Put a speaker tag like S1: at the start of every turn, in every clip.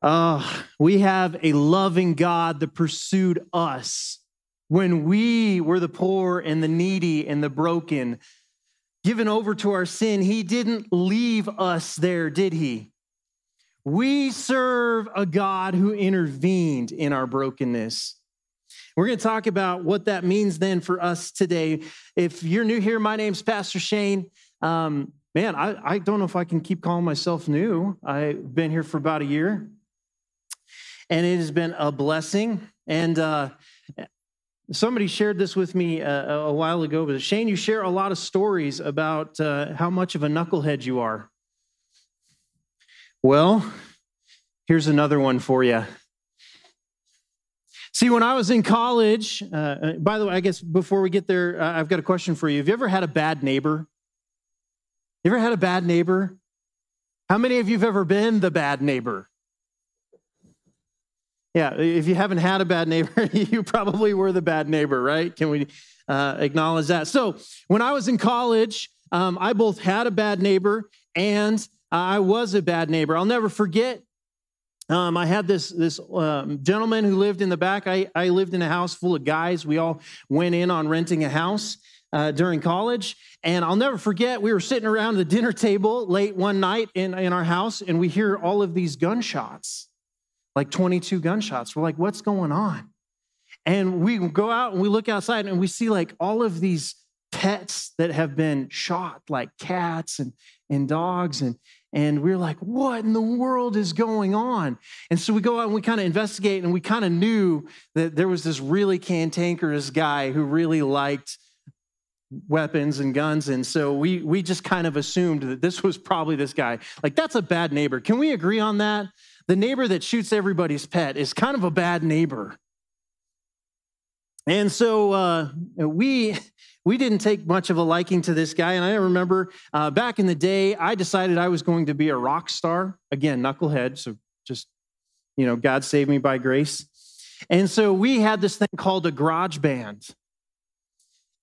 S1: Uh, we have a loving God that pursued us when we were the poor and the needy and the broken, given over to our sin. He didn't leave us there, did he? We serve a God who intervened in our brokenness. We're going to talk about what that means then for us today. If you're new here, my name's Pastor Shane. Um, man, I, I don't know if I can keep calling myself new. I've been here for about a year and it has been a blessing. And uh, somebody shared this with me a, uh, a, while ago, but Shane, you share a lot of stories about uh, how much of a knucklehead you are. Well, here's another one for you. See, when I was in college, uh, by the way, I guess before we get there, uh, I've got a question for you. Have you ever had a bad neighbor? You ever had a bad neighbor? How many of you have ever been the bad neighbor? Yeah, if you haven't had a bad neighbor, you probably were the bad neighbor, right? Can we uh, acknowledge that? So, when I was in college, um, I both had a bad neighbor and I was a bad neighbor. I'll never forget. Um, I had this this um, gentleman who lived in the back. I, I lived in a house full of guys. We all went in on renting a house uh, during college. And I'll never forget, we were sitting around the dinner table late one night in, in our house, and we hear all of these gunshots like 22 gunshots. We're like, what's going on? And we go out and we look outside and we see like all of these pets that have been shot, like cats and, and dogs. And, and we're like, what in the world is going on? And so we go out and we kind of investigate and we kind of knew that there was this really cantankerous guy who really liked weapons and guns. And so we, we just kind of assumed that this was probably this guy. Like, that's a bad neighbor. Can we agree on that? The neighbor that shoots everybody's pet is kind of a bad neighbor. And so uh, we we didn't take much of a liking to this guy. And I remember uh, back in the day, I decided I was going to be a rock star. Again, knucklehead. So just you know, God saved me by grace. And so we had this thing called a garage band.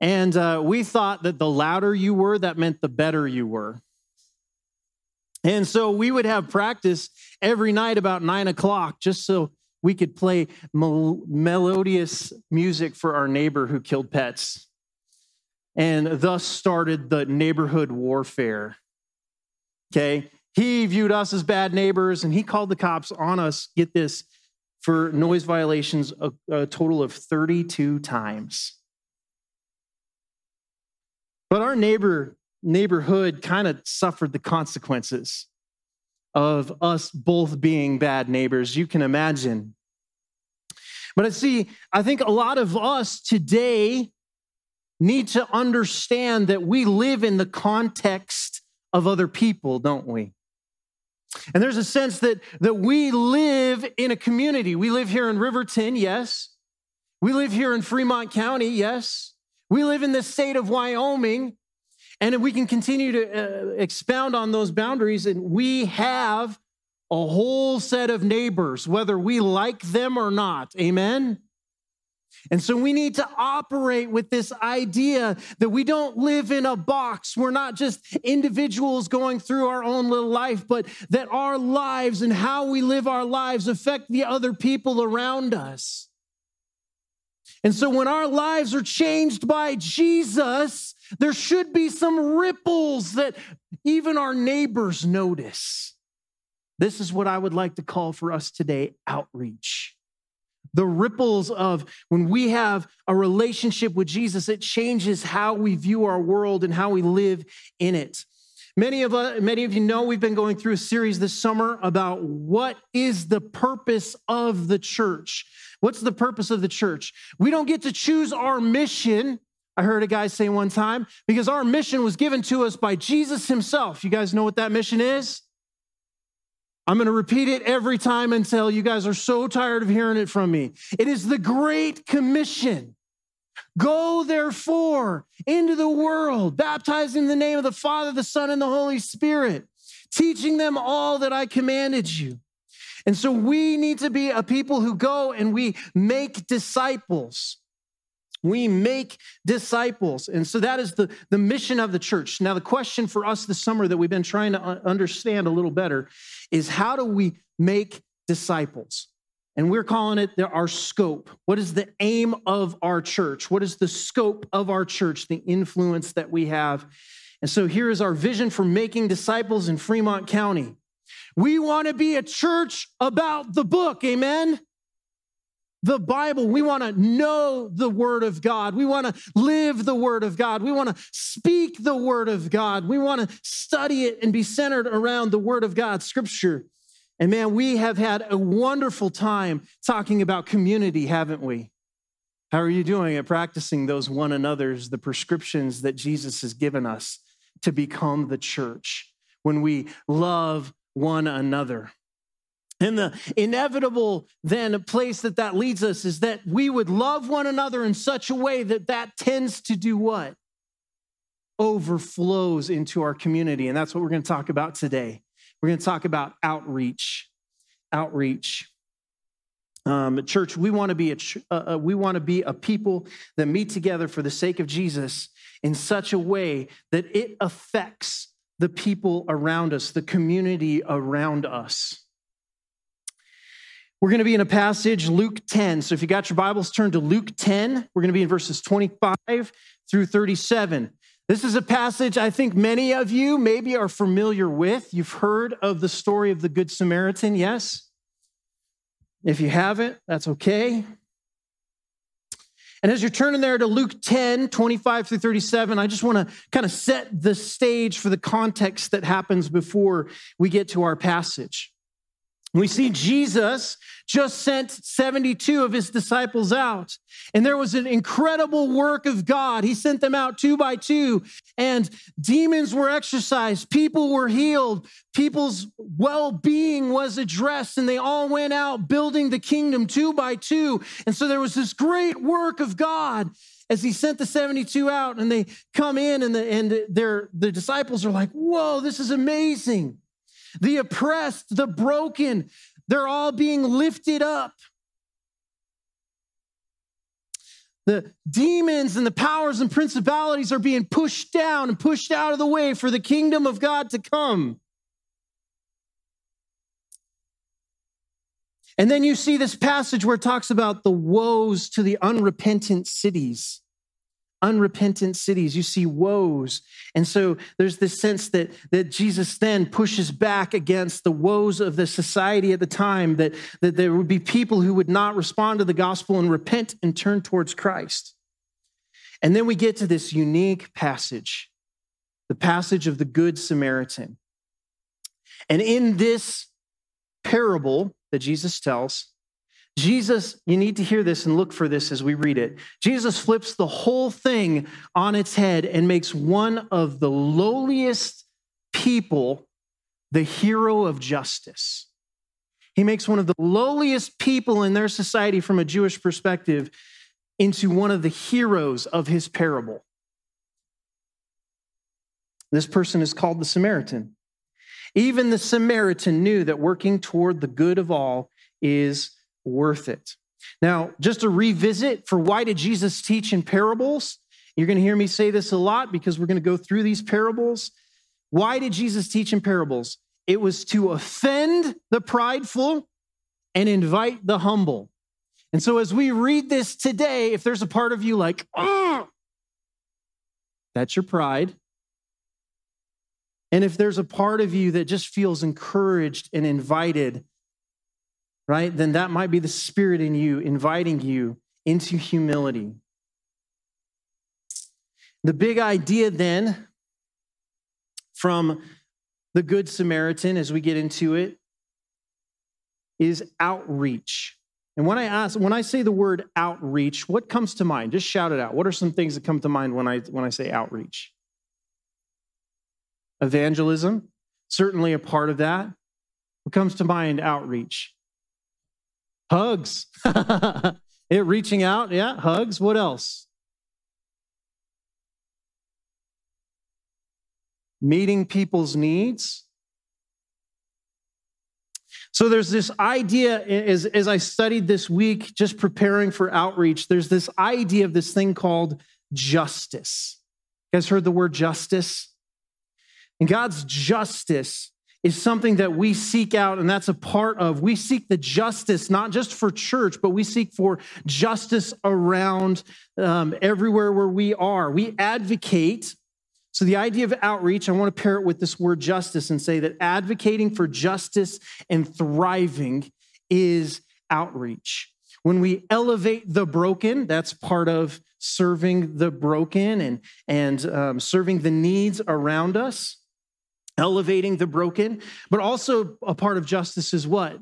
S1: And uh, we thought that the louder you were, that meant the better you were. And so we would have practice every night about nine o'clock just so we could play mel- melodious music for our neighbor who killed pets. And thus started the neighborhood warfare. Okay. He viewed us as bad neighbors and he called the cops on us, get this, for noise violations a, a total of 32 times. But our neighbor neighborhood kind of suffered the consequences of us both being bad neighbors. You can imagine. But I see, I think a lot of us today need to understand that we live in the context of other people, don't we? And there's a sense that, that we live in a community. We live here in Riverton, yes. We live here in Fremont County, yes. We live in the state of Wyoming, and we can continue to uh, expound on those boundaries, and we have a whole set of neighbors, whether we like them or not. Amen? And so we need to operate with this idea that we don't live in a box. We're not just individuals going through our own little life, but that our lives and how we live our lives affect the other people around us. And so when our lives are changed by Jesus, there should be some ripples that even our neighbors notice. This is what I would like to call for us today outreach. The ripples of when we have a relationship with Jesus, it changes how we view our world and how we live in it. Many of, us, many of you know we've been going through a series this summer about what is the purpose of the church. What's the purpose of the church? We don't get to choose our mission, I heard a guy say one time, because our mission was given to us by Jesus himself. You guys know what that mission is? I'm going to repeat it every time until you guys are so tired of hearing it from me. It is the Great Commission. Go therefore into the world, baptizing in the name of the Father, the Son, and the Holy Spirit, teaching them all that I commanded you. And so we need to be a people who go and we make disciples. We make disciples. And so that is the, the mission of the church. Now, the question for us this summer that we've been trying to uh, understand a little better is how do we make disciples. And we're calling it our scope. What is the aim of our church? What is the scope of our church, the influence that we have? And so here is our vision for making disciples in Fremont County. We want to be a church about the book, amen? The Bible. We want to know the Word of God. We want to live the Word of God. We want to speak the Word of God. We want to study it and be centered around the Word of God, Scripture. And man, we have had a wonderful time talking about community, haven't we? How are you doing at practicing those one another's, the prescriptions that Jesus has given us to become the church when we love one another? And the inevitable then place that that leads us is that we would love one another in such a way that that tends to do what? Overflows into our community. And that's what we're going to talk about today. We're going to talk about outreach. Outreach. Um, church, we want to be a uh, uh, we want to be a people that meet together for the sake of Jesus in such a way that it affects the people around us, the community around us. We're going to be in a passage, Luke 10. So if you got your Bibles, turn to Luke 10. We're going to be in verses 25 through 37. This is a passage I think many of you maybe are familiar with. You've heard of the story of the Good Samaritan, yes? If you haven't, that's okay. And as you're turning there to Luke 10, 25 through 37, I just want to kind of set the stage for the context that happens before we get to our passage. We see Jesus just sent 72 of his disciples out, and there was an incredible work of God. He sent them out two by two, and demons were exorcised, people were healed, people's well being was addressed, and they all went out building the kingdom two by two. And so there was this great work of God as he sent the 72 out, and they come in, and the, and their, the disciples are like, Whoa, this is amazing the oppressed, the broken, they're all being lifted up. The demons and the powers and principalities are being pushed down and pushed out of the way for the kingdom of God to come. And then you see this passage where it talks about the woes to the unrepentant cities unrepentant cities. You see woes. And so there's this sense that, that Jesus then pushes back against the woes of the society at the time, that, that there would be people who would not respond to the gospel and repent and turn towards Christ. And then we get to this unique passage, the passage of the Good Samaritan. And in this parable that Jesus tells, Jesus, you need to hear this and look for this as we read it. Jesus flips the whole thing on its head and makes one of the lowliest people the hero of justice. He makes one of the lowliest people in their society from a Jewish perspective into one of the heroes of his parable. This person is called the Samaritan. Even the Samaritan knew that working toward the good of all is worth it. Now, just to revisit for why did Jesus teach in parables? You're going to hear me say this a lot because we're going to go through these parables. Why did Jesus teach in parables? It was to offend the prideful and invite the humble. And so, as we read this today, if there's a part of you like, oh, that's your pride. And if there's a part of you that just feels encouraged and invited, right, then that might be the Spirit in you inviting you into humility. The big idea then from the Good Samaritan as we get into it is outreach. And when I ask, when I say the word outreach, what comes to mind? Just shout it out. What are some things that come to mind when I when I say outreach? Evangelism, certainly a part of that. What comes to mind? Outreach. Hugs. it reaching out, yeah, hugs. What else? Meeting people's needs. So there's this idea as, as I studied this week, just preparing for outreach, there's this idea of this thing called justice. You guys heard the word justice? And God's justice is something that we seek out, and that's a part of. We seek the justice, not just for church, but we seek for justice around um, everywhere where we are. We advocate. So, the idea of outreach, I want to pair it with this word justice and say that advocating for justice and thriving is outreach. When we elevate the broken, that's part of serving the broken and, and um, serving the needs around us elevating the broken, but also a part of justice is what?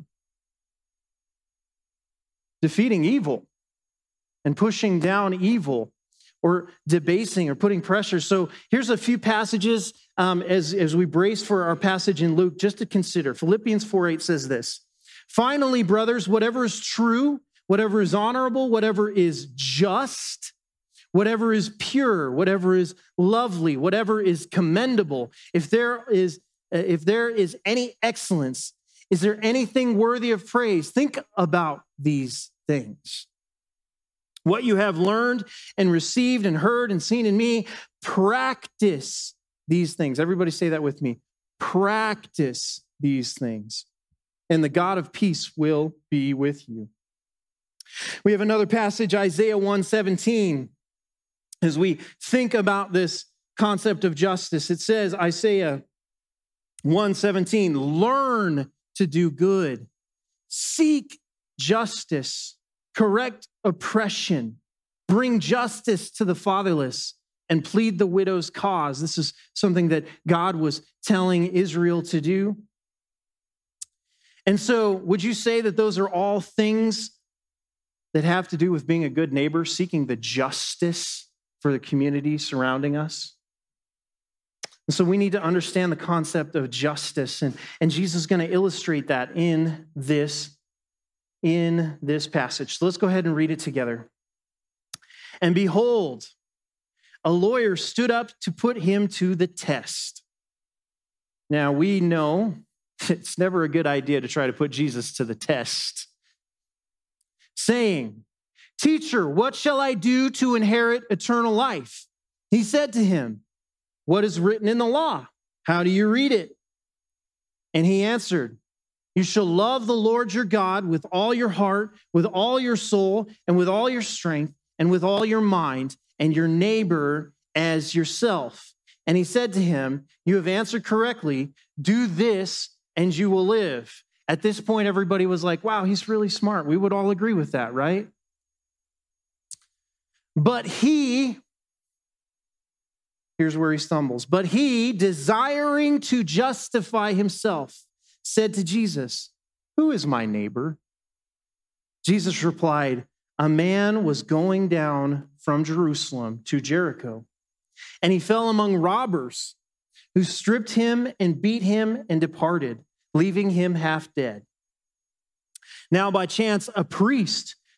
S1: Defeating evil and pushing down evil or debasing or putting pressure. So here's a few passages um, as, as we brace for our passage in Luke just to consider. Philippians 4 8 says this Finally, brothers, whatever is true, whatever is honorable, whatever is just, whatever is pure, whatever is lovely, whatever is commendable, if there is uh, if there is any excellence, is there anything worthy of praise? Think about these things. What you have learned and received and heard and seen in me, practice these things. Everybody say that with me. Practice these things, and the God of peace will be with you. We have another passage, Isaiah 117 as we think about this concept of justice, it says, Isaiah 117, learn to do good, seek justice, correct oppression, bring justice to the fatherless, and plead the widow's cause. This is something that God was telling Israel to do. And so, would you say that those are all things that have to do with being a good neighbor, seeking the justice for the community surrounding us. And so we need to understand the concept of justice, and, and Jesus is going to illustrate that in this, in this passage. So let's go ahead and read it together. And behold, a lawyer stood up to put him to the test. Now we know it's never a good idea to try to put Jesus to the test, saying, Teacher, what shall I do to inherit eternal life? He said to him, What is written in the law? How do you read it? And he answered, You shall love the Lord your God with all your heart, with all your soul, and with all your strength, and with all your mind, and your neighbor as yourself. And he said to him, You have answered correctly. Do this, and you will live. At this point, everybody was like, Wow, he's really smart. We would all agree with that, right? But he, here's where he stumbles, but he, desiring to justify himself, said to Jesus, Who is my neighbor? Jesus replied, A man was going down from Jerusalem to Jericho, and he fell among robbers who stripped him and beat him and departed, leaving him half dead. Now, by chance, a priest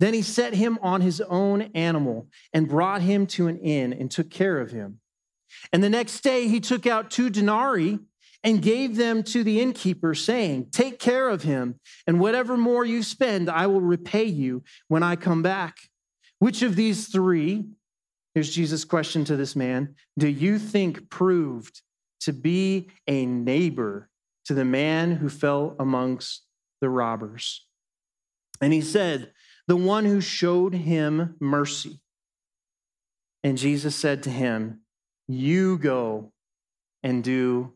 S1: Then he set him on his own animal and brought him to an inn and took care of him. And the next day he took out two denarii and gave them to the innkeeper, saying, Take care of him, and whatever more you spend, I will repay you when I come back. Which of these three, here's Jesus' question to this man, do you think proved to be a neighbor to the man who fell amongst the robbers? And he said, the one who showed him mercy. And Jesus said to him, You go and do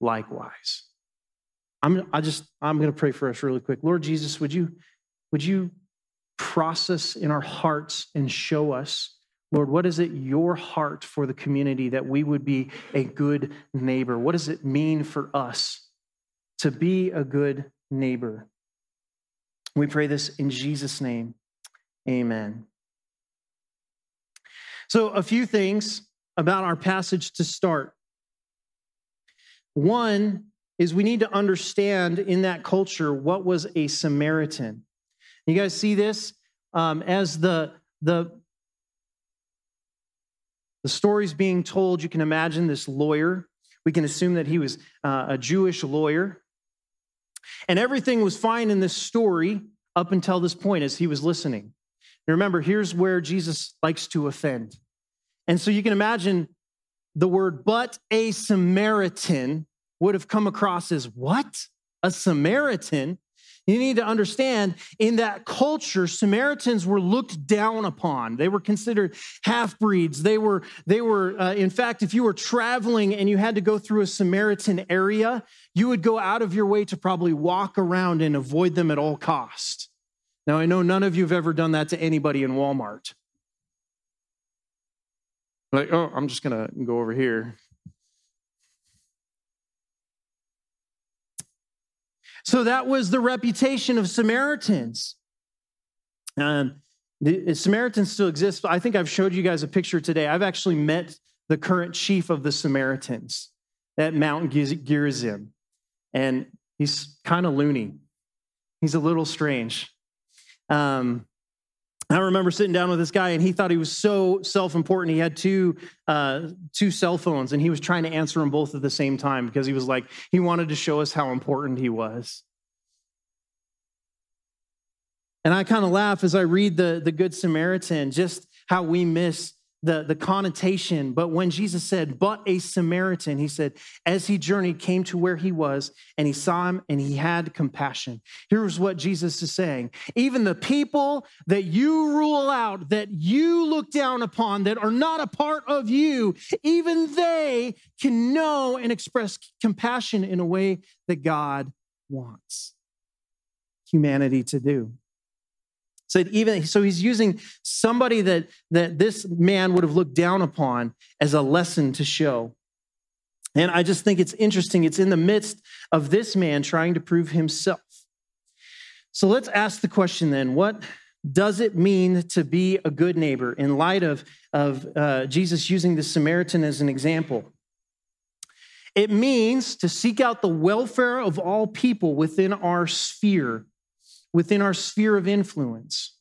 S1: likewise. I'm, I just, I'm going to pray for us really quick. Lord Jesus, would you, would you process in our hearts and show us, Lord, what is it your heart for the community that we would be a good neighbor? What does it mean for us to be a good neighbor? We pray this in Jesus' name. Amen. So, a few things about our passage to start. One is we need to understand in that culture what was a Samaritan. You guys see this um, as the the the story's being told. You can imagine this lawyer. We can assume that he was uh, a Jewish lawyer, and everything was fine in this story up until this point as he was listening. And remember, here's where Jesus likes to offend. And so you can imagine the word but a Samaritan would have come across as what? A Samaritan? You need to understand in that culture, Samaritans were looked down upon. They were considered half breeds. They were, they were uh, in fact, if you were traveling and you had to go through a Samaritan area, you would go out of your way to probably walk around and avoid them at all cost. Now, I know none of you have ever done that to anybody in Walmart. Like, oh, I'm just going to go over here. So that was the reputation of Samaritans. Um, the Samaritans still exist. I think I've showed you guys a picture today. I've actually met the current chief of the Samaritans at Mount Gerizim, and he's kind of loony. He's a little strange. Um, I remember sitting down with this guy, and he thought he was so self-important. He had two uh, two cell phones, and he was trying to answer them both at the same time because he was like he wanted to show us how important he was. And I kind of laugh as I read the the Good Samaritan, just how we miss the, the connotation. But when Jesus said, but a Samaritan, he said, as he journeyed, came to where he was, and he saw him and he had compassion. Here's what Jesus is saying even the people that you rule out, that you look down upon, that are not a part of you, even they can know and express compassion in a way that God wants humanity to do said even so he's using somebody that that this man would have looked down upon as a lesson to show. And i just think it's interesting. It's in the midst of this man trying to prove himself. So let's ask the question then. What does it mean to be a good neighbor in light of, of uh, jesus using the samaritan as an example? It means to seek out the welfare of all people within our sphere within our sphere of influence.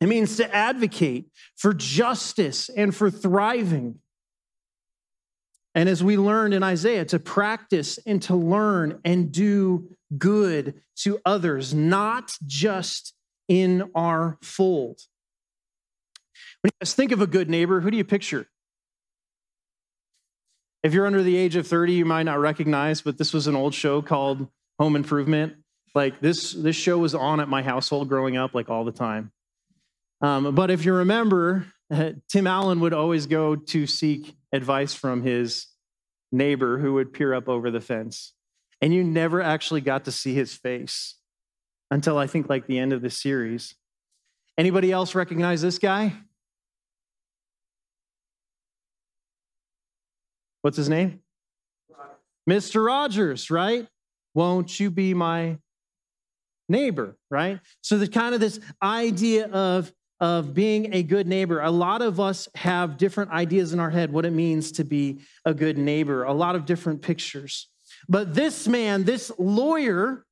S1: It means to advocate for justice and for thriving. And as we learned in Isaiah, to practice and to learn and do good to others, not just in our fold. When you guys think of a good neighbor, who do you picture? If you're under the age of 30, you might not recognize, but this was an old show called Home Improvement. Like this, this show was on at my household growing up, like all the time. Um, but if you remember, Tim Allen would always go to seek advice from his neighbor who would peer up over the fence. And you never actually got to see his face until I think like the end of the series. Anybody else recognize this guy? What's his name? Mr. Rogers, right? Won't you be my neighbor, right? So the kind of this idea of of being a good neighbor. A lot of us have different ideas in our head what it means to be a good neighbor, a lot of different pictures. But this man, this lawyer,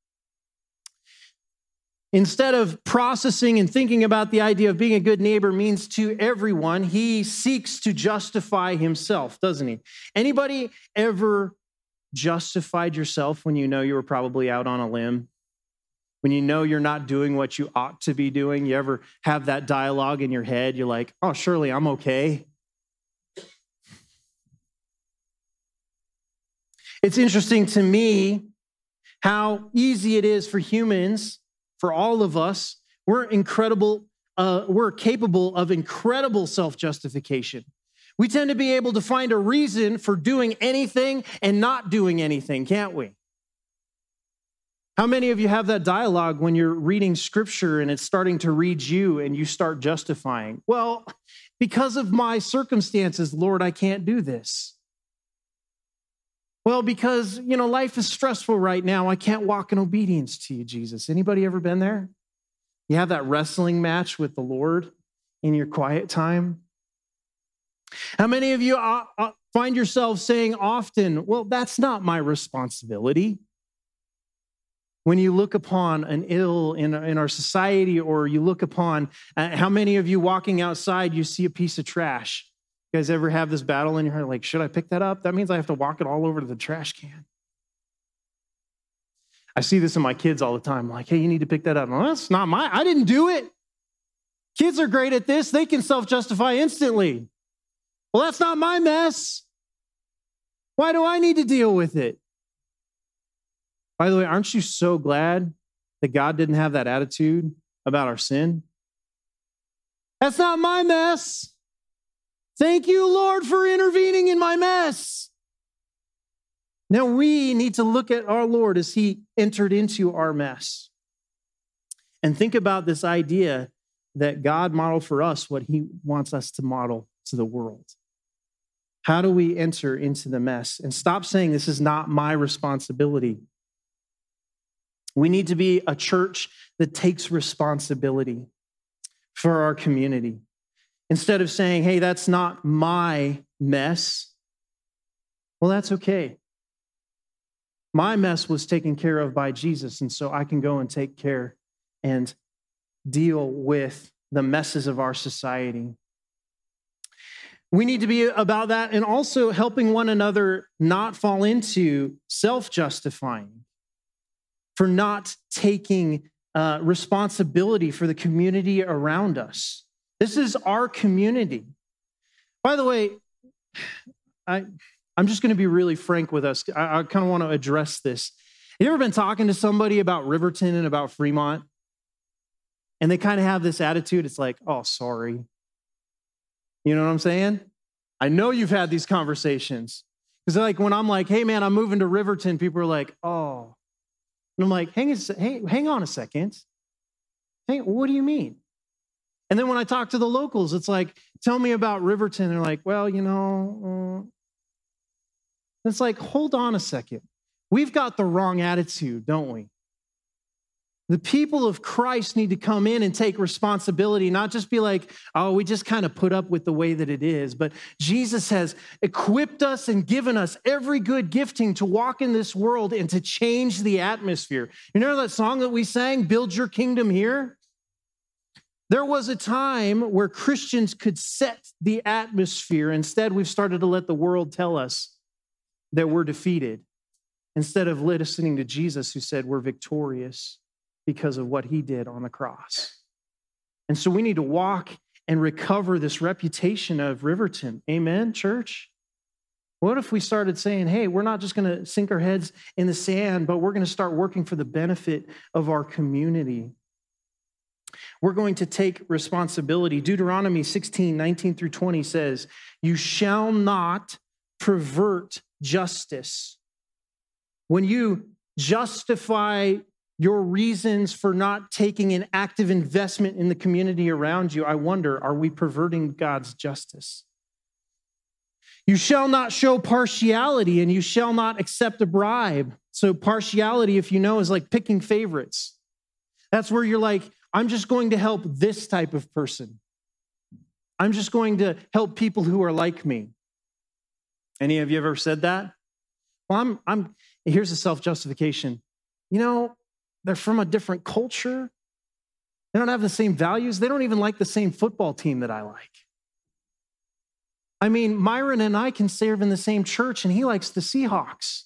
S1: instead of processing and thinking about the idea of being a good neighbor means to everyone, he seeks to justify himself, doesn't he? Anybody ever justified yourself when you know you were probably out on a limb? When you know you're not doing what you ought to be doing, you ever have that dialogue in your head? You're like, oh, surely I'm okay. It's interesting to me how easy it is for humans, for all of us. We're incredible, uh, we're capable of incredible self justification. We tend to be able to find a reason for doing anything and not doing anything, can't we? How many of you have that dialogue when you're reading scripture and it's starting to read you and you start justifying? Well, because of my circumstances, Lord, I can't do this. Well, because, you know, life is stressful right now. I can't walk in obedience to you, Jesus. Anybody ever been there? You have that wrestling match with the Lord in your quiet time? How many of you uh, uh, find yourself saying often, Well, that's not my responsibility? When you look upon an ill in, in our society, or you look upon uh, how many of you walking outside, you see a piece of trash. You guys ever have this battle in your heart? Like, should I pick that up? That means I have to walk it all over to the trash can. I see this in my kids all the time. Like, hey, you need to pick that up. Well, that's not my, I didn't do it. Kids are great at this. They can self justify instantly. Well, that's not my mess. Why do I need to deal with it? By the way, aren't you so glad that God didn't have that attitude about our sin? That's not my mess. Thank you, Lord, for intervening in my mess. Now we need to look at our Lord as he entered into our mess and think about this idea that God modeled for us what he wants us to model to the world. How do we enter into the mess and stop saying this is not my responsibility? We need to be a church that takes responsibility for our community. Instead of saying, hey, that's not my mess, well, that's okay. My mess was taken care of by Jesus, and so I can go and take care and deal with the messes of our society. We need to be about that and also helping one another not fall into self justifying for not taking uh, responsibility for the community around us. This is our community. By the way, I, I'm just going to be really frank with us. I, I kind of want to address this. You ever been talking to somebody about Riverton and about Fremont? And they kind of have this attitude. It's like, oh, sorry. You know what I'm saying? I know you've had these conversations. Because like when I'm like, hey man, I'm moving to Riverton, people are like, oh. And I'm like, hang, a, hang on a second. Hey, what do you mean? And then when I talk to the locals, it's like, tell me about Riverton. They're like, well, you know, uh... it's like, hold on a second. We've got the wrong attitude, don't we? The people of Christ need to come in and take responsibility, not just be like, oh, we just kind of put up with the way that it is. But Jesus has equipped us and given us every good gifting to walk in this world and to change the atmosphere. You know that song that we sang, Build Your Kingdom Here? There was a time where Christians could set the atmosphere. Instead, we've started to let the world tell us that we're defeated instead of listening to Jesus who said we're victorious because of what he did on the cross. And so we need to walk and recover this reputation of Riverton. Amen, church? What if we started saying, hey, we're not just going to sink our heads in the sand, but we're going to start working for the benefit of our community? We're going to take responsibility. Deuteronomy 16, 19 through 20 says, You shall not pervert justice. When you justify your reasons for not taking an active investment in the community around you, I wonder, are we perverting God's justice? You shall not show partiality and you shall not accept a bribe. So, partiality, if you know, is like picking favorites. That's where you're like, I'm just going to help this type of person. I'm just going to help people who are like me. Any of you ever said that? Well, I'm, I'm, here's a self justification. You know, they're from a different culture. They don't have the same values. They don't even like the same football team that I like. I mean, Myron and I can serve in the same church, and he likes the Seahawks.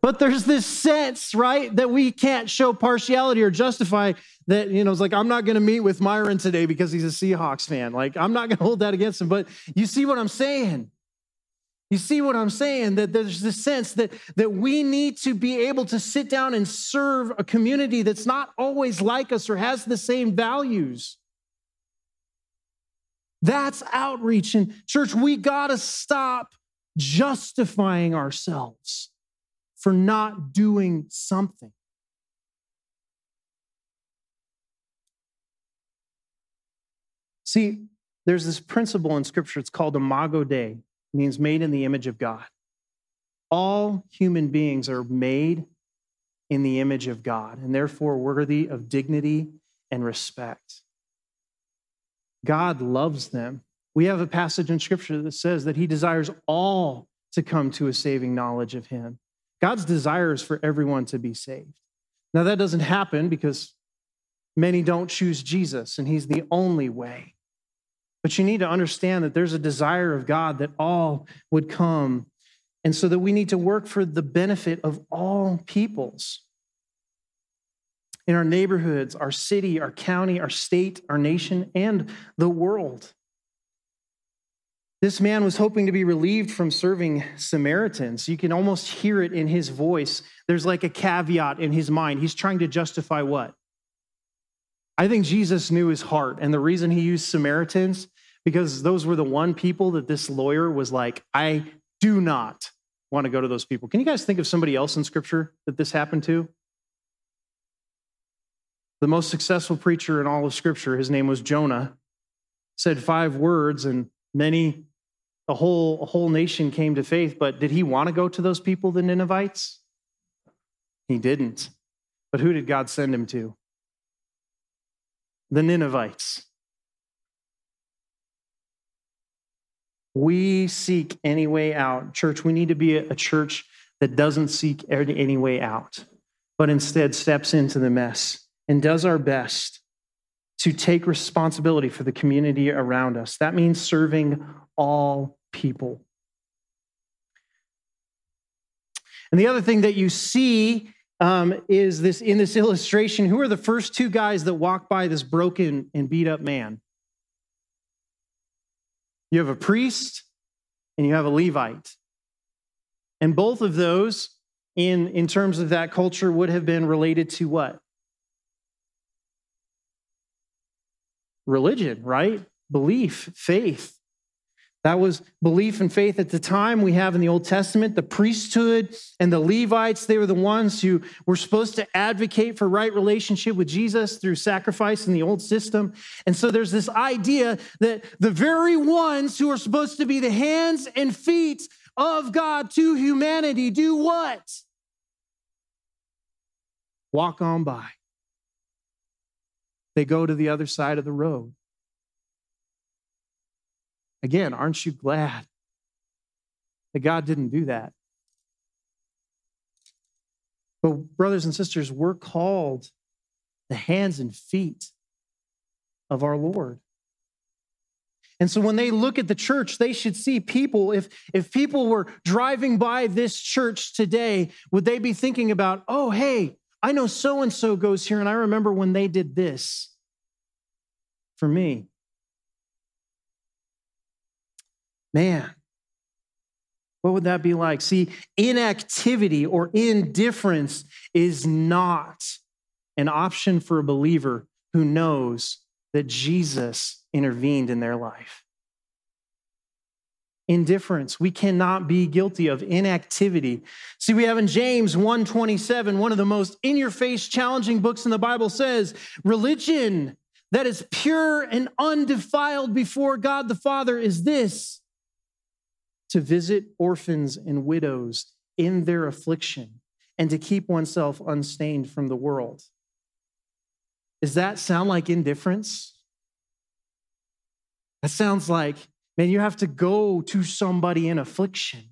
S1: but there's this sense, right, that we can't show partiality or justify that, you know, it's like, I'm not going to meet with Myron today because he's a Seahawks fan. Like, I'm not going to hold that against him. But you see what I'm saying? You see what I'm saying? That there's this sense that, that we need to be able to sit down and serve a community that's not always like us or has the same values. That's outreach. And church, we got to stop justifying ourselves for not doing something. See, there's this principle in Scripture, it's called Imago Dei means made in the image of God. All human beings are made in the image of God and therefore worthy of dignity and respect. God loves them. We have a passage in scripture that says that he desires all to come to a saving knowledge of him. God's desire is for everyone to be saved. Now, that doesn't happen because many don't choose Jesus, and he's the only way. But you need to understand that there's a desire of God that all would come, and so that we need to work for the benefit of all peoples in our neighborhoods, our city, our county, our state, our nation, and the world. This man was hoping to be relieved from serving Samaritans. You can almost hear it in his voice. There's like a caveat in his mind. He's trying to justify what? I think Jesus knew his heart. And the reason he used Samaritans, because those were the one people that this lawyer was like, I do not want to go to those people. Can you guys think of somebody else in scripture that this happened to? The most successful preacher in all of scripture, his name was Jonah, said five words, and many a whole, a whole nation came to faith, but did he want to go to those people, the Ninevites? He didn't. But who did God send him to? The Ninevites. We seek any way out. Church, we need to be a church that doesn't seek any way out, but instead steps into the mess and does our best to take responsibility for the community around us. That means serving all people. And the other thing that you see um, is this in this illustration who are the first two guys that walk by this broken and beat up man? You have a priest and you have a Levite. And both of those, in, in terms of that culture, would have been related to what? religion, right? Belief, faith. That was belief and faith at the time. We have in the Old Testament the priesthood and the Levites. They were the ones who were supposed to advocate for right relationship with Jesus through sacrifice in the old system. And so there's this idea that the very ones who are supposed to be the hands and feet of God to humanity do what? Walk on by they go to the other side of the road. Again, aren't you glad that God didn't do that? But, brothers and sisters, we're called the hands and feet of our Lord. And so when they look at the church, they should see people. If, if people were driving by this church today, would they be thinking about, oh, hey, I know so and so goes here, and I remember when they did this for me. Man, what would that be like? See, inactivity or indifference is not an option for a believer who knows that Jesus intervened in their life indifference. We cannot be guilty of inactivity. See, we have in James 127, one of the most in your face challenging books in the Bible says, religion that is pure and undefiled before God the Father is this to visit orphans and widows in their affliction and to keep oneself unstained from the world. Does that sound like indifference? That sounds like Man, you have to go to somebody in affliction.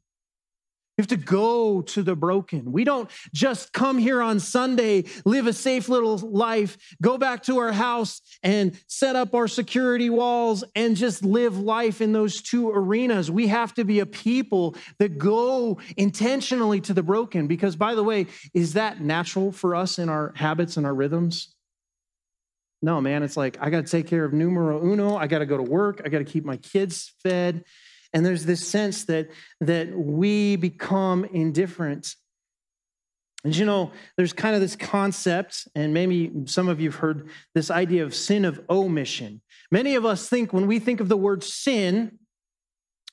S1: You have to go to the broken. We don't just come here on Sunday, live a safe little life, go back to our house and set up our security walls and just live life in those two arenas. We have to be a people that go intentionally to the broken. Because, by the way, is that natural for us in our habits and our rhythms? No, man, it's like I got to take care of numero uno. I got to go to work. I got to keep my kids fed. And there's this sense that, that we become indifferent. And you know, there's kind of this concept, and maybe some of you have heard this idea of sin of omission. Many of us think when we think of the word sin,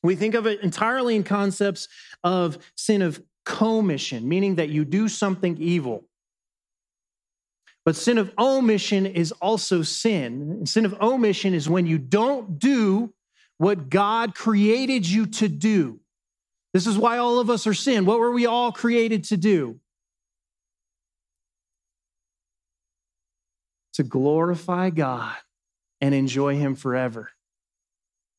S1: we think of it entirely in concepts of sin of commission, meaning that you do something evil. But sin of omission is also sin. sin of omission is when you don't do what God created you to do. This is why all of us are sin. What were we all created to do? To glorify God and enjoy Him forever.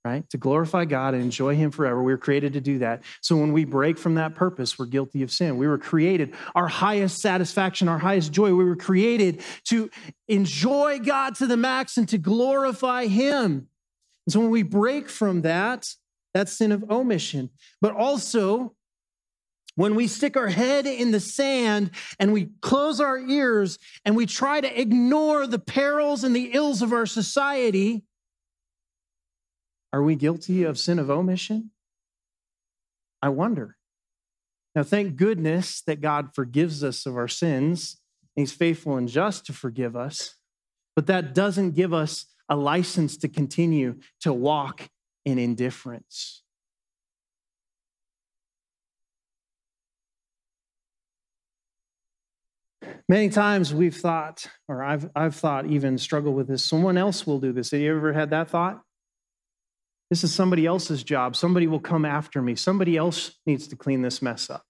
S1: Right? To glorify God and enjoy Him forever. We were created to do that. So when we break from that purpose, we're guilty of sin. We were created, our highest satisfaction, our highest joy, we were created to enjoy God to the max and to glorify Him. And so when we break from that, that's sin of omission. But also, when we stick our head in the sand and we close our ears and we try to ignore the perils and the ills of our society, are we guilty of sin of omission? I wonder. Now, thank goodness that God forgives us of our sins. He's faithful and just to forgive us, but that doesn't give us a license to continue to walk in indifference. Many times we've thought, or I've, I've thought, even struggle with this, someone else will do this. Have you ever had that thought? This is somebody else's job. Somebody will come after me. Somebody else needs to clean this mess up.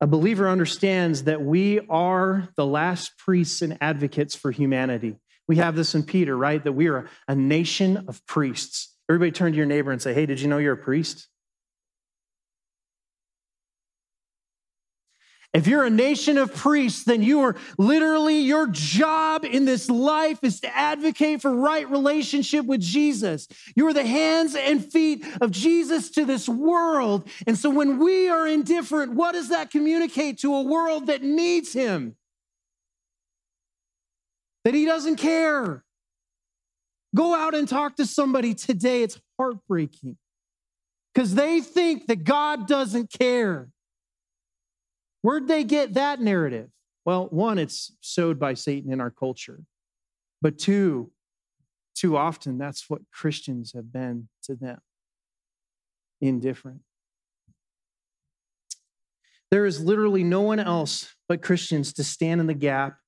S1: A believer understands that we are the last priests and advocates for humanity. We have this in Peter, right? That we are a nation of priests. Everybody turn to your neighbor and say, Hey, did you know you're a priest? If you're a nation of priests, then you are literally your job in this life is to advocate for right relationship with Jesus. You are the hands and feet of Jesus to this world. And so when we are indifferent, what does that communicate to a world that needs him? That he doesn't care. Go out and talk to somebody today. It's heartbreaking because they think that God doesn't care. Where'd they get that narrative? Well, one, it's sowed by Satan in our culture. But two, too often, that's what Christians have been to them indifferent. There is literally no one else but Christians to stand in the gap.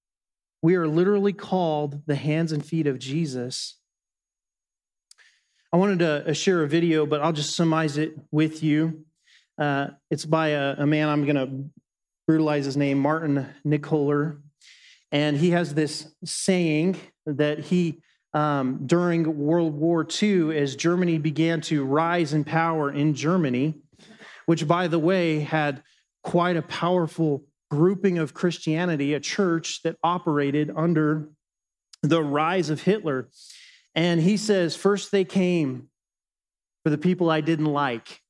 S1: We are literally called the hands and feet of Jesus. I wanted to uh, share a video, but I'll just summarize it with you. Uh, it's by a, a man I'm going to brutalize his name, Martin Nicoller. And he has this saying that he, um, during World War II, as Germany began to rise in power in Germany, which, by the way, had quite a powerful grouping of Christianity, a church that operated under the rise of Hitler. And he says, First they came for the people I didn't like,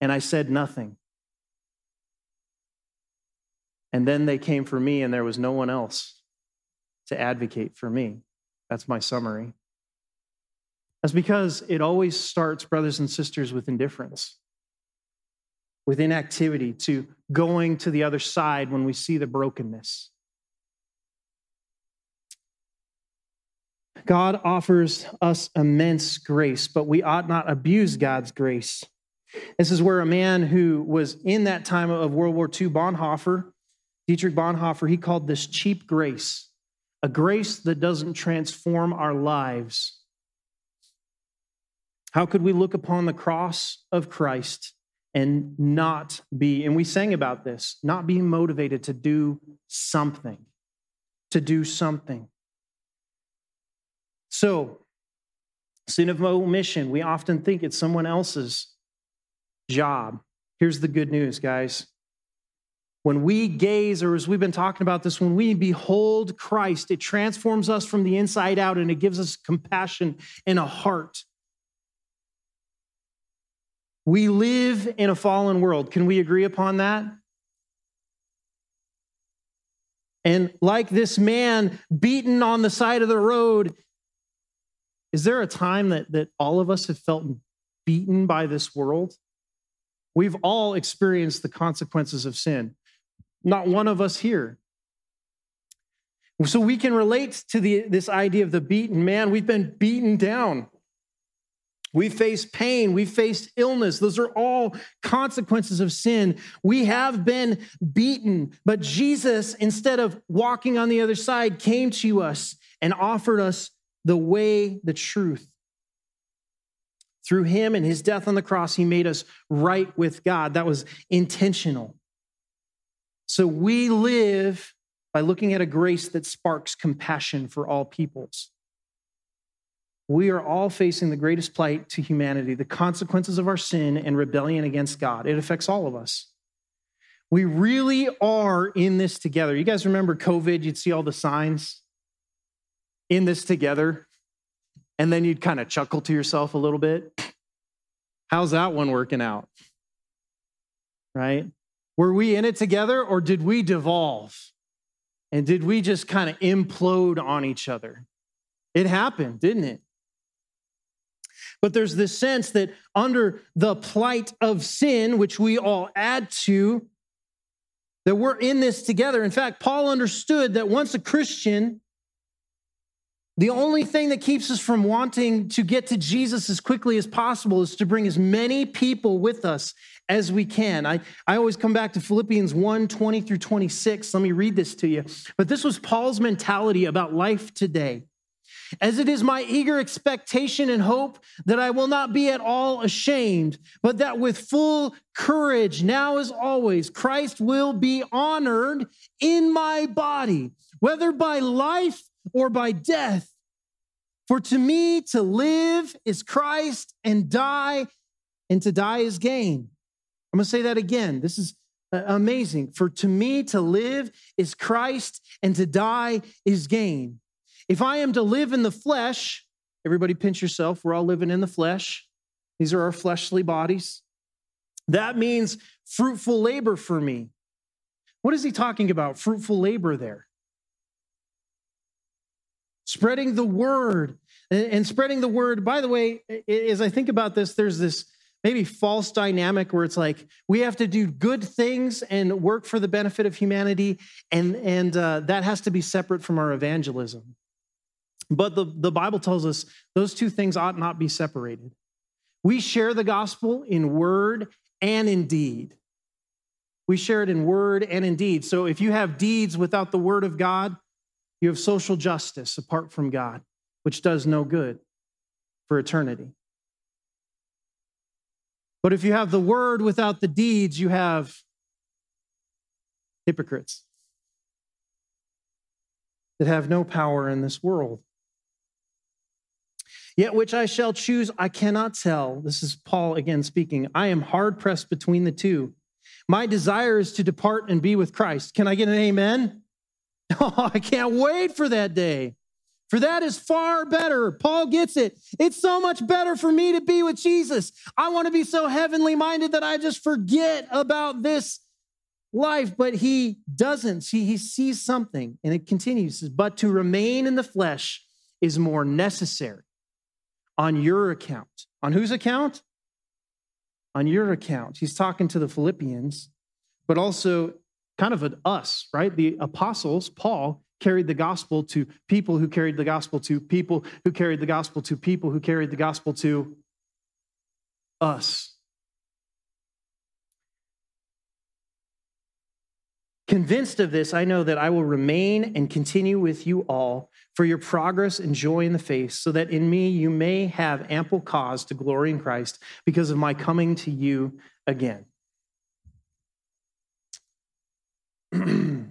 S1: and I said nothing. And then they came for me, and there was no one else to advocate for me. That's my summary. That's because it always starts, brothers and sisters, with indifference, with inactivity, to going to the other side when we see the brokenness. God offers us immense grace, but we ought not abuse God's grace. This is where a man who was in that time of World War II, Bonhoeffer, Dietrich Bonhoeffer, he called this cheap grace, a grace that doesn't transform our lives. How could we look upon the cross of Christ and not be, and we sang about this, not being motivated to do something, to do something. So, sin of omission, we often think it's someone else's job. Here's the good news, guys. When we gaze, or as we've been talking about this, when we behold Christ, it transforms us from the inside out and it gives us compassion and a heart. We live in a fallen world. Can we agree upon that? And like this man beaten on the side of the road, is there a time that, that all of us have felt beaten by this world? We've all experienced the consequences of sin. Not one of us here. So we can relate to the, this idea of the beaten man. We've been beaten down. We face pain. We faced illness. Those are all consequences of sin. We have been beaten, but Jesus, instead of walking on the other side, came to us and offered us the way, the truth. Through him and his death on the cross, he made us right with God. That was intentional. So we live by looking at a grace that sparks compassion for all peoples. We are all facing the greatest plight to humanity, the consequences of our sin and rebellion against God. It affects all of us. We really are in this together. You guys remember COVID? You'd see all the signs in this together, and then you'd kind of chuckle to yourself a little bit. How's that one working out? Right? Were we in it together or did we devolve? And did we just kind of implode on each other? It happened, didn't it? But there's this sense that under the plight of sin, which we all add to, that we're in this together. In fact, Paul understood that once a Christian, the only thing that keeps us from wanting to get to Jesus as quickly as possible is to bring as many people with us as we can. I, I always come back to Philippians 1 20 through 26. Let me read this to you. But this was Paul's mentality about life today. As it is my eager expectation and hope that I will not be at all ashamed, but that with full courage, now as always, Christ will be honored in my body, whether by life or by death. For to me to live is Christ and die, and to die is gain. I'm going to say that again. This is uh, amazing. For to me to live is Christ, and to die is gain. If I am to live in the flesh, everybody pinch yourself, we're all living in the flesh. These are our fleshly bodies. That means fruitful labor for me. What is he talking about? Fruitful labor there. Spreading the word. And spreading the word, by the way, as I think about this, there's this maybe false dynamic where it's like we have to do good things and work for the benefit of humanity, and, and uh, that has to be separate from our evangelism. But the, the Bible tells us those two things ought not be separated. We share the gospel in word and in deed. We share it in word and in deed. So if you have deeds without the word of God, you have social justice apart from God, which does no good for eternity. But if you have the word without the deeds, you have hypocrites that have no power in this world. Yet which I shall choose, I cannot tell. This is Paul again speaking. I am hard pressed between the two. My desire is to depart and be with Christ. Can I get an amen? Oh, I can't wait for that day. For that is far better. Paul gets it. It's so much better for me to be with Jesus. I want to be so heavenly minded that I just forget about this life, but he doesn't. See, he sees something and it continues. But to remain in the flesh is more necessary on your account. On whose account? On your account. He's talking to the Philippians, but also kind of us, right? The apostles, Paul, carried the gospel to people who carried the gospel to people who carried the gospel to people who carried the gospel to us. Convinced of this, I know that I will remain and continue with you all for your progress and joy in the faith, so that in me you may have ample cause to glory in Christ because of my coming to you again.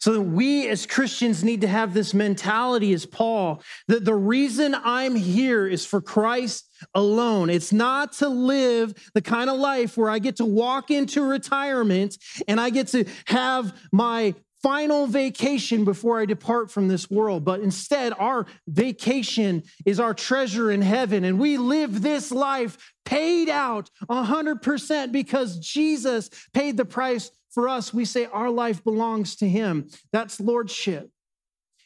S1: So that we as Christians need to have this mentality as Paul that the reason I'm here is for Christ alone. It's not to live the kind of life where I get to walk into retirement and I get to have my final vacation before I depart from this world. But instead, our vacation is our treasure in heaven. And we live this life paid out 100% because Jesus paid the price for us, we say our life belongs to Him. That's lordship.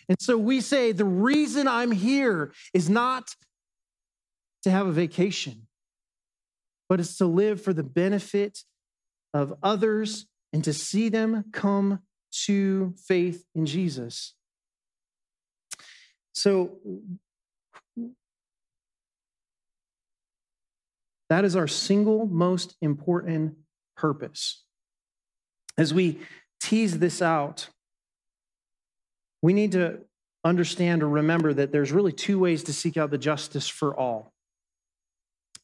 S1: And so we say the reason I'm here is not to have a vacation, but it's to live for the benefit of others and to see them come to faith in Jesus. So that is our single most important purpose. As we tease this out, we need to understand or remember that there's really two ways to seek out the justice for all.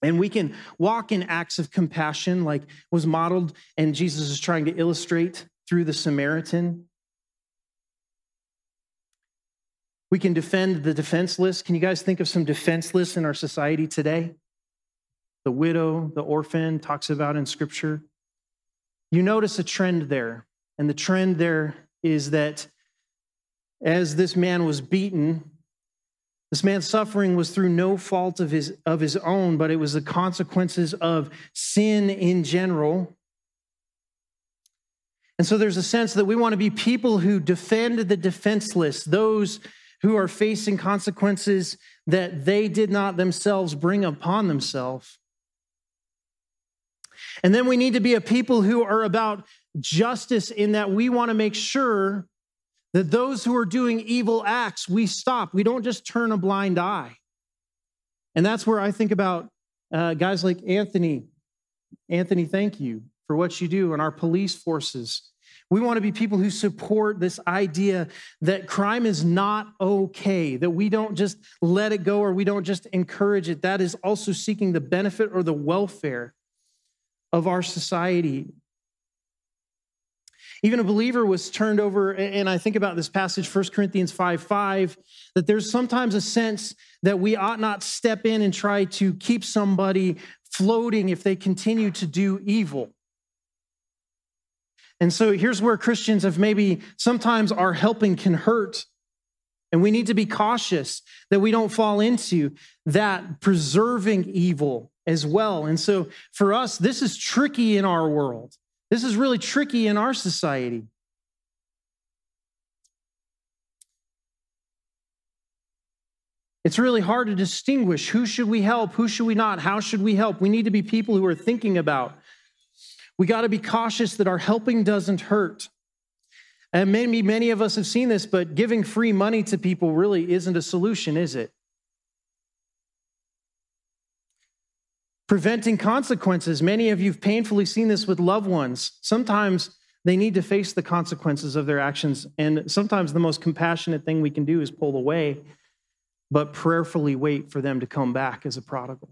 S1: And we can walk in acts of compassion, like was modeled and Jesus is trying to illustrate through the Samaritan. We can defend the defenseless. Can you guys think of some defenseless in our society today? The widow, the orphan, talks about in Scripture. You notice a trend there. And the trend there is that as this man was beaten, this man's suffering was through no fault of his, of his own, but it was the consequences of sin in general. And so there's a sense that we want to be people who defend the defenseless, those who are facing consequences that they did not themselves bring upon themselves. And then we need to be a people who are about justice in that we want to make sure that those who are doing evil acts, we stop. We don't just turn a blind eye. And that's where I think about uh, guys like Anthony. Anthony, thank you for what you do, and our police forces. We want to be people who support this idea that crime is not okay, that we don't just let it go or we don't just encourage it. That is also seeking the benefit or the welfare of our society. Even a believer was turned over, and I think about this passage, 1 Corinthians 5 5, that there's sometimes a sense that we ought not step in and try to keep somebody floating if they continue to do evil. And so here's where Christians have maybe sometimes our helping can hurt. And we need to be cautious that we don't fall into that preserving evil as well. And so for us, this is tricky in our world. This is really tricky in our society. It's really hard to distinguish who should we help, who should we not, how should we help. We need to be people who are thinking about. We got to be cautious that our helping doesn't hurt. And maybe many of us have seen this, but giving free money to people really isn't a solution, is it? Preventing consequences. Many of you have painfully seen this with loved ones. Sometimes they need to face the consequences of their actions. And sometimes the most compassionate thing we can do is pull away, but prayerfully wait for them to come back as a prodigal.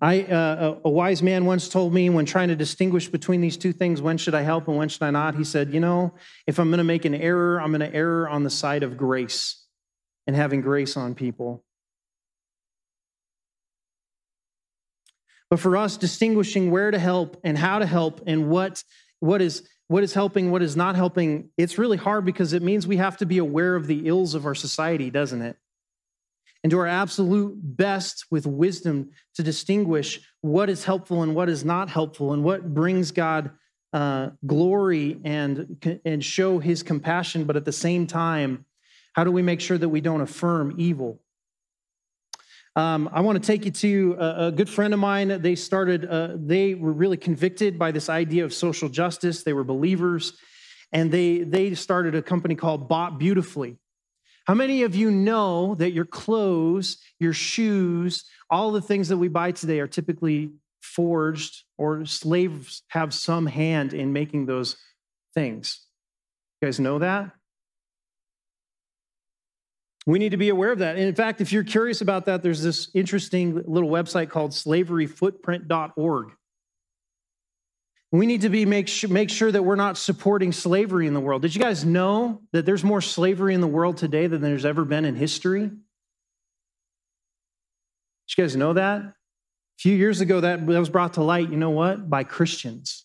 S1: I, uh, a wise man once told me when trying to distinguish between these two things, when should I help and when should I not? He said, You know, if I'm going to make an error, I'm going to err on the side of grace and having grace on people. But for us, distinguishing where to help and how to help and what, what, is, what is helping, what is not helping, it's really hard because it means we have to be aware of the ills of our society, doesn't it? And do our absolute best with wisdom to distinguish what is helpful and what is not helpful and what brings God uh, glory and, and show his compassion, but at the same time, how do we make sure that we don't affirm evil? Um, I want to take you to a, a, good friend of mine. They started, uh, they were really convicted by this idea of social justice. They were believers, and they, they started a company called Bought Beautifully. How many of you know that your clothes, your shoes, all the things that we buy today are typically forged or slaves have some hand in making those things? You guys know that? We need to be aware of that. And in fact, if you're curious about that, there's this interesting little website called slaveryfootprint.org. We need to be make sure, make sure that we're not supporting slavery in the world. Did you guys know that there's more slavery in the world today than there's ever been in history? Did you guys know that? A few years ago, that, that was brought to light, you know what? By Christians.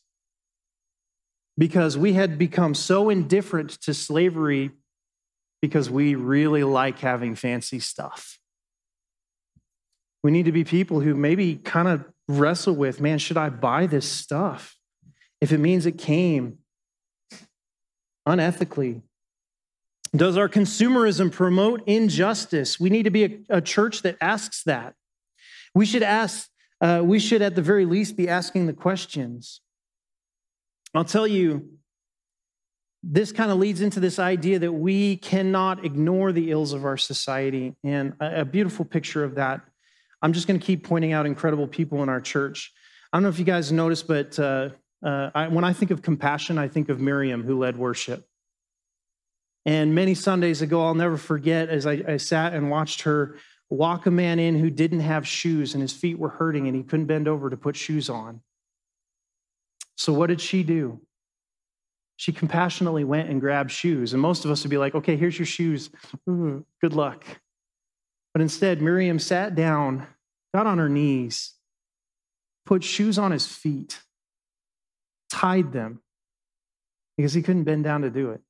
S1: Because we had become so indifferent to slavery because we really like having fancy stuff. We need to be people who maybe kind of wrestle with man, should I buy this stuff? If it means it came unethically. Does our consumerism promote injustice? We need to be a, a church that asks that. We should ask, uh, we should at the very least be asking the questions. I'll tell you, this kind of leads into this idea that we cannot ignore the ills of our society. And a, beautiful picture of that. I'm just going to keep pointing out incredible people in our church. I don't know if you guys noticed, but uh, uh, I, when I think of compassion, I think of Miriam who led worship. And many Sundays ago, I'll never forget as I, I sat and watched her walk a man in who didn't have shoes and his feet were hurting and he couldn't bend over to put shoes on. So, what did she do? She compassionately went and grabbed shoes. And most of us would be like, okay, here's your shoes. Ooh, good luck. But instead, Miriam sat down, got on her knees, put shoes on his feet, tied them because he couldn't bend down to do it.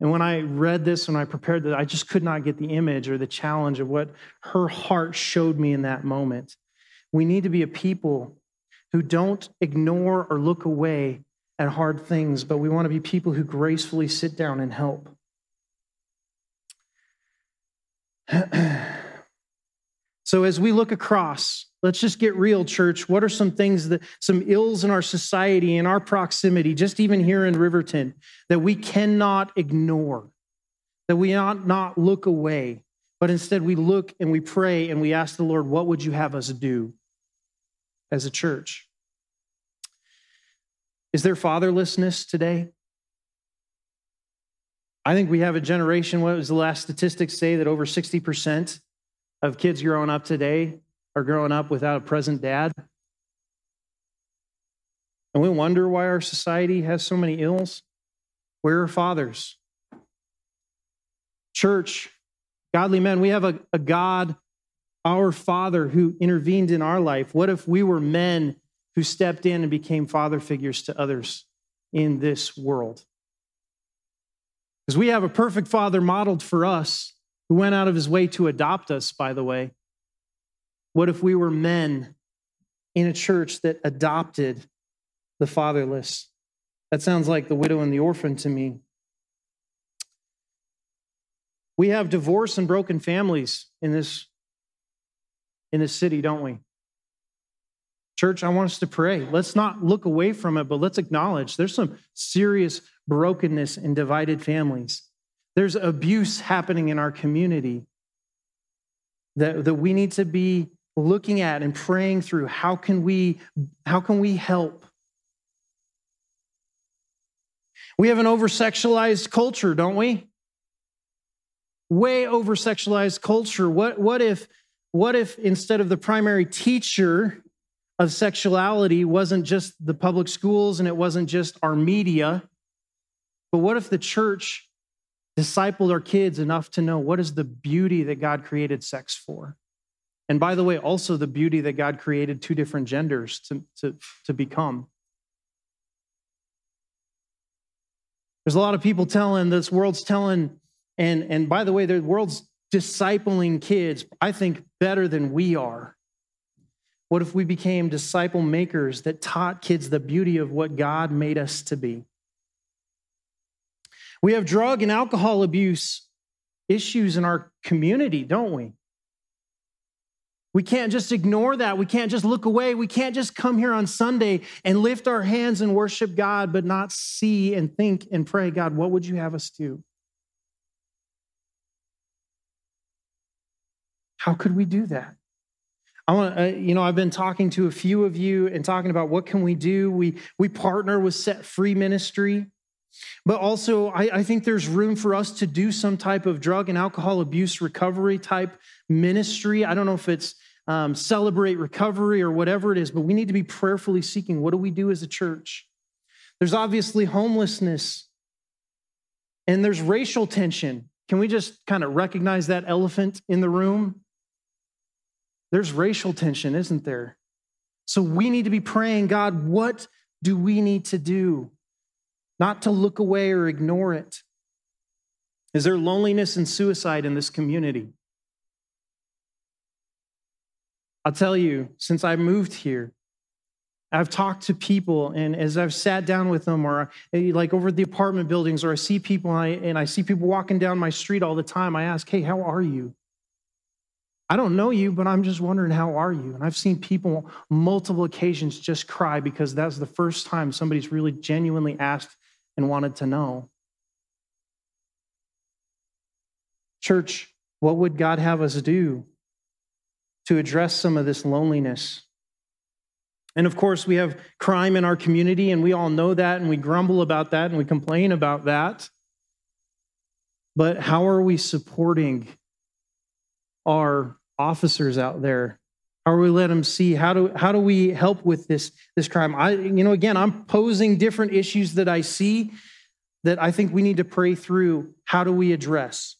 S1: And when I read this, when I prepared that, I just could not get the image or the challenge of what her heart showed me in that moment. We need to be a people who don't ignore or look away at hard things, but we want to be people who gracefully sit down and help. so, as we look across, let's just get real, church. What are some things that, some ills in our society, in our proximity, just even here in Riverton, that we cannot ignore, that we ought not look away, but instead we look and we pray and we ask the Lord, what would you have us do as a church? Is there fatherlessness today? I think we have a generation, what was the last statistics say that over 60% of kids growing up today are growing up without a present dad? And we wonder why our society has so many ills. Where are fathers? Church, godly men, we have a, a God, our Father, who intervened in our life. What if we were men who stepped in and became father figures to others in this world? Because we have a perfect father modeled for us who went out of his way to adopt us, by the way. What if we were men in a church that adopted the fatherless? That sounds like the widow and the orphan to me. We have divorce and broken families in this, in this city, don't we? Church, I want us to pray. Let's not look away from it, but let's acknowledge there's some serious brokenness in divided families. There's abuse happening in our community that, that we need to be looking at and praying through. How can we, how can we help? We have an over sexualized culture, don't we? Way over sexualized culture. What, what, if, what if instead of the primary teacher of sexuality wasn't just the public schools and it wasn't just our media. But what if the church discipled our kids enough to know what is the beauty that God created sex for? And by the way, also the beauty that God created two different genders to, to, to become. There's a lot of people telling, this world's telling, and, and by the way, the world's discipling kids, I think, better than we are. What if we became disciple makers that taught kids the beauty of what God made us to be? We have drug and alcohol abuse issues in our community, don't we? We can't just ignore that. We can't just look away. We can't just come here on Sunday and lift our hands and worship God, but not see and think and pray, God, what would you have us do? How could we do that? I want to, uh, you know, I've been talking to a few of you and talking about what can we do. We we partner with Set Free Ministry, but also I, I think there's room for us to do some type of drug and alcohol abuse recovery type ministry. I don't know if it's um, celebrate recovery or whatever it is, but we need to be prayerfully seeking. What do we do as a church? There's obviously homelessness, and there's racial tension. Can we just kind of recognize that elephant in the room? There's racial tension, isn't there? So we need to be praying, God, what do we need to do? Not to look away or ignore it. Is there loneliness and suicide in this community? I'll tell you, since I moved here, I've talked to people, and as I've sat down with them, or like over the apartment buildings, or I see people and I, and I see people walking down my street all the time, I ask, Hey, how are you? I don't know you, but I'm just wondering, how are you? And I've seen people multiple occasions just cry because that's the first time somebody's really genuinely asked and wanted to know. Church, what would God have us do to address some of this loneliness? And of course, we have crime in our community, and we all know that, and we grumble about that, and we complain about that. but how are we supporting our officers out there? How do we let them see? How do how do we help with this this crime? I you know again I'm posing different issues that I see that I think we need to pray through. How do we address?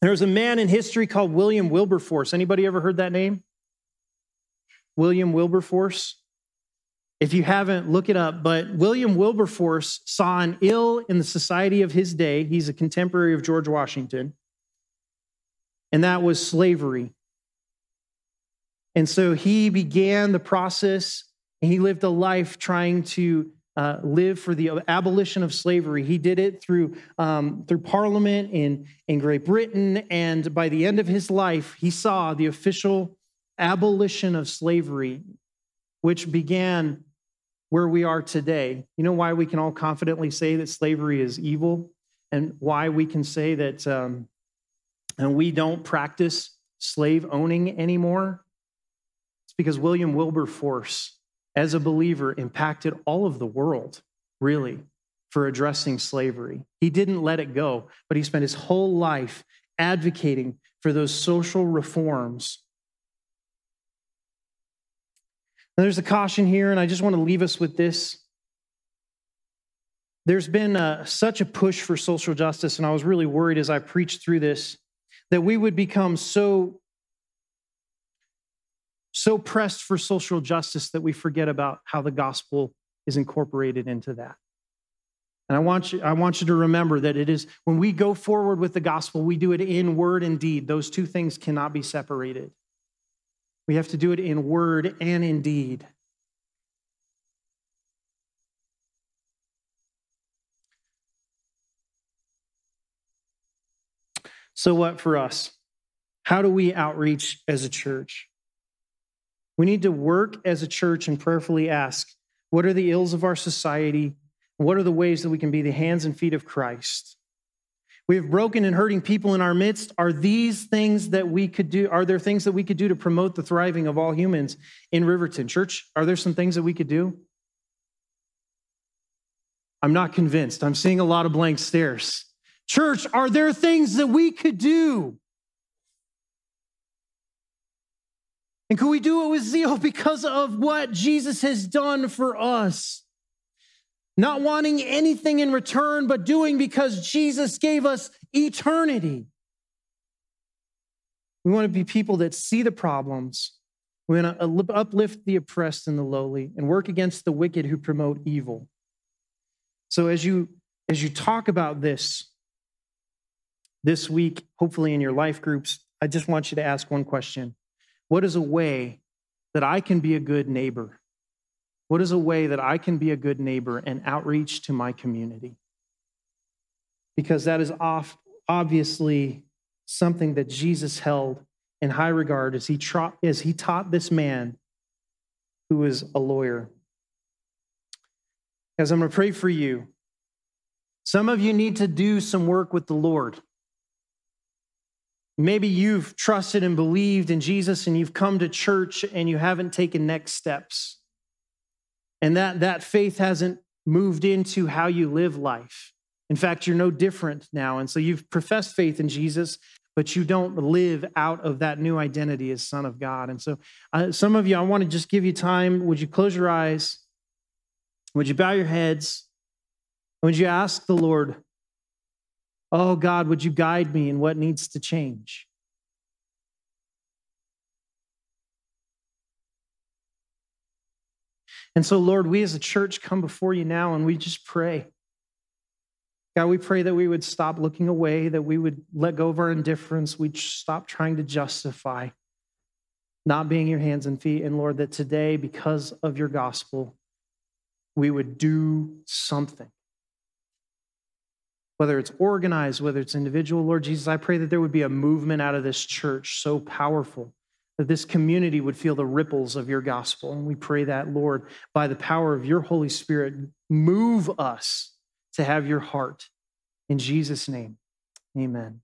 S1: There's a man in history called William Wilberforce. Anybody ever heard that name? William Wilberforce. If you haven't, look it up. But William Wilberforce saw an ill in the society of his day. He's a contemporary of George Washington, and that was slavery. And so he began the process, and he lived a life trying to uh, live for the abolition of slavery. He did it through, um, through Parliament in, in Great Britain, and by the end of his life, he saw the official abolition of slavery, which began where we are today. You know why we can all confidently say that slavery is evil, and why we can say that um, and we don't practice slave owning anymore? It's because William Wilberforce as a believer, impacted all of the world, really, for addressing slavery. He didn't let it go, but he spent his whole life advocating for those social reforms. Now, there's a caution here, and I just want to leave us with this. There's been a, such a push for social justice, and I was really worried as I preached through this that we would become so so pressed for social justice that we forget about how the gospel is incorporated into that. And I want you, I want you to remember that it is when we go forward with the gospel, we do it in word and deed. Those two things cannot be separated. We have to do it in word and in deed. So, what for us? How do we outreach as a church? We need to work as a church and prayerfully ask what are the ills of our society? What are the ways that we can be the hands and feet of Christ? We have broken and hurting people in our midst. Are these things that we could do? Are there things that we could do to promote the thriving of all humans in Riverton? Church, are there some things that we could do? I'm not convinced. I'm seeing a lot of blank stares. Church, are there things that we could do? And can we do it with zeal because of what Jesus has done for us? Not wanting anything in return, but doing because Jesus gave us eternity. We want to be people that see the problems. We want to uplift the oppressed and the lowly and work against the wicked who promote evil. So as you as you talk about this this week, hopefully in your life groups, I just want you to ask one question. What is a way that I can be a good neighbor? What is a way that I can be a good neighbor and outreach to my community? Because that is off, obviously something that Jesus held in high regard as he, tra- as he taught this man who was a lawyer. As I'm going to pray for you, some of you need to do some work with the Lord. Maybe you've trusted and believed in Jesus and you've come to church and you haven't taken next steps. And that, that faith hasn't moved into how you live life. In fact, you're no different now. And so you've professed faith in Jesus, but you don't live out of that new identity as Son of God. And so, uh, some of you, I want to just give you time. Would you close your eyes? Would you bow your heads? Would you ask the Lord, Oh, God, would you guide me in what needs to change? And so, Lord, we as a church come before you now and we just pray. God, we pray that we would stop looking away, that we would let go of our indifference, we'd stop trying to justify not being your hands and feet. And Lord, that today, because of your gospel, we would do something whether it's organized, whether it's individual. Lord Jesus, I pray that there would be a movement out of this church so powerful that this community would feel the ripples of your gospel. And we pray that, Lord, by the power of your Holy Spirit, move us to have your heart. In Jesus' name, amen.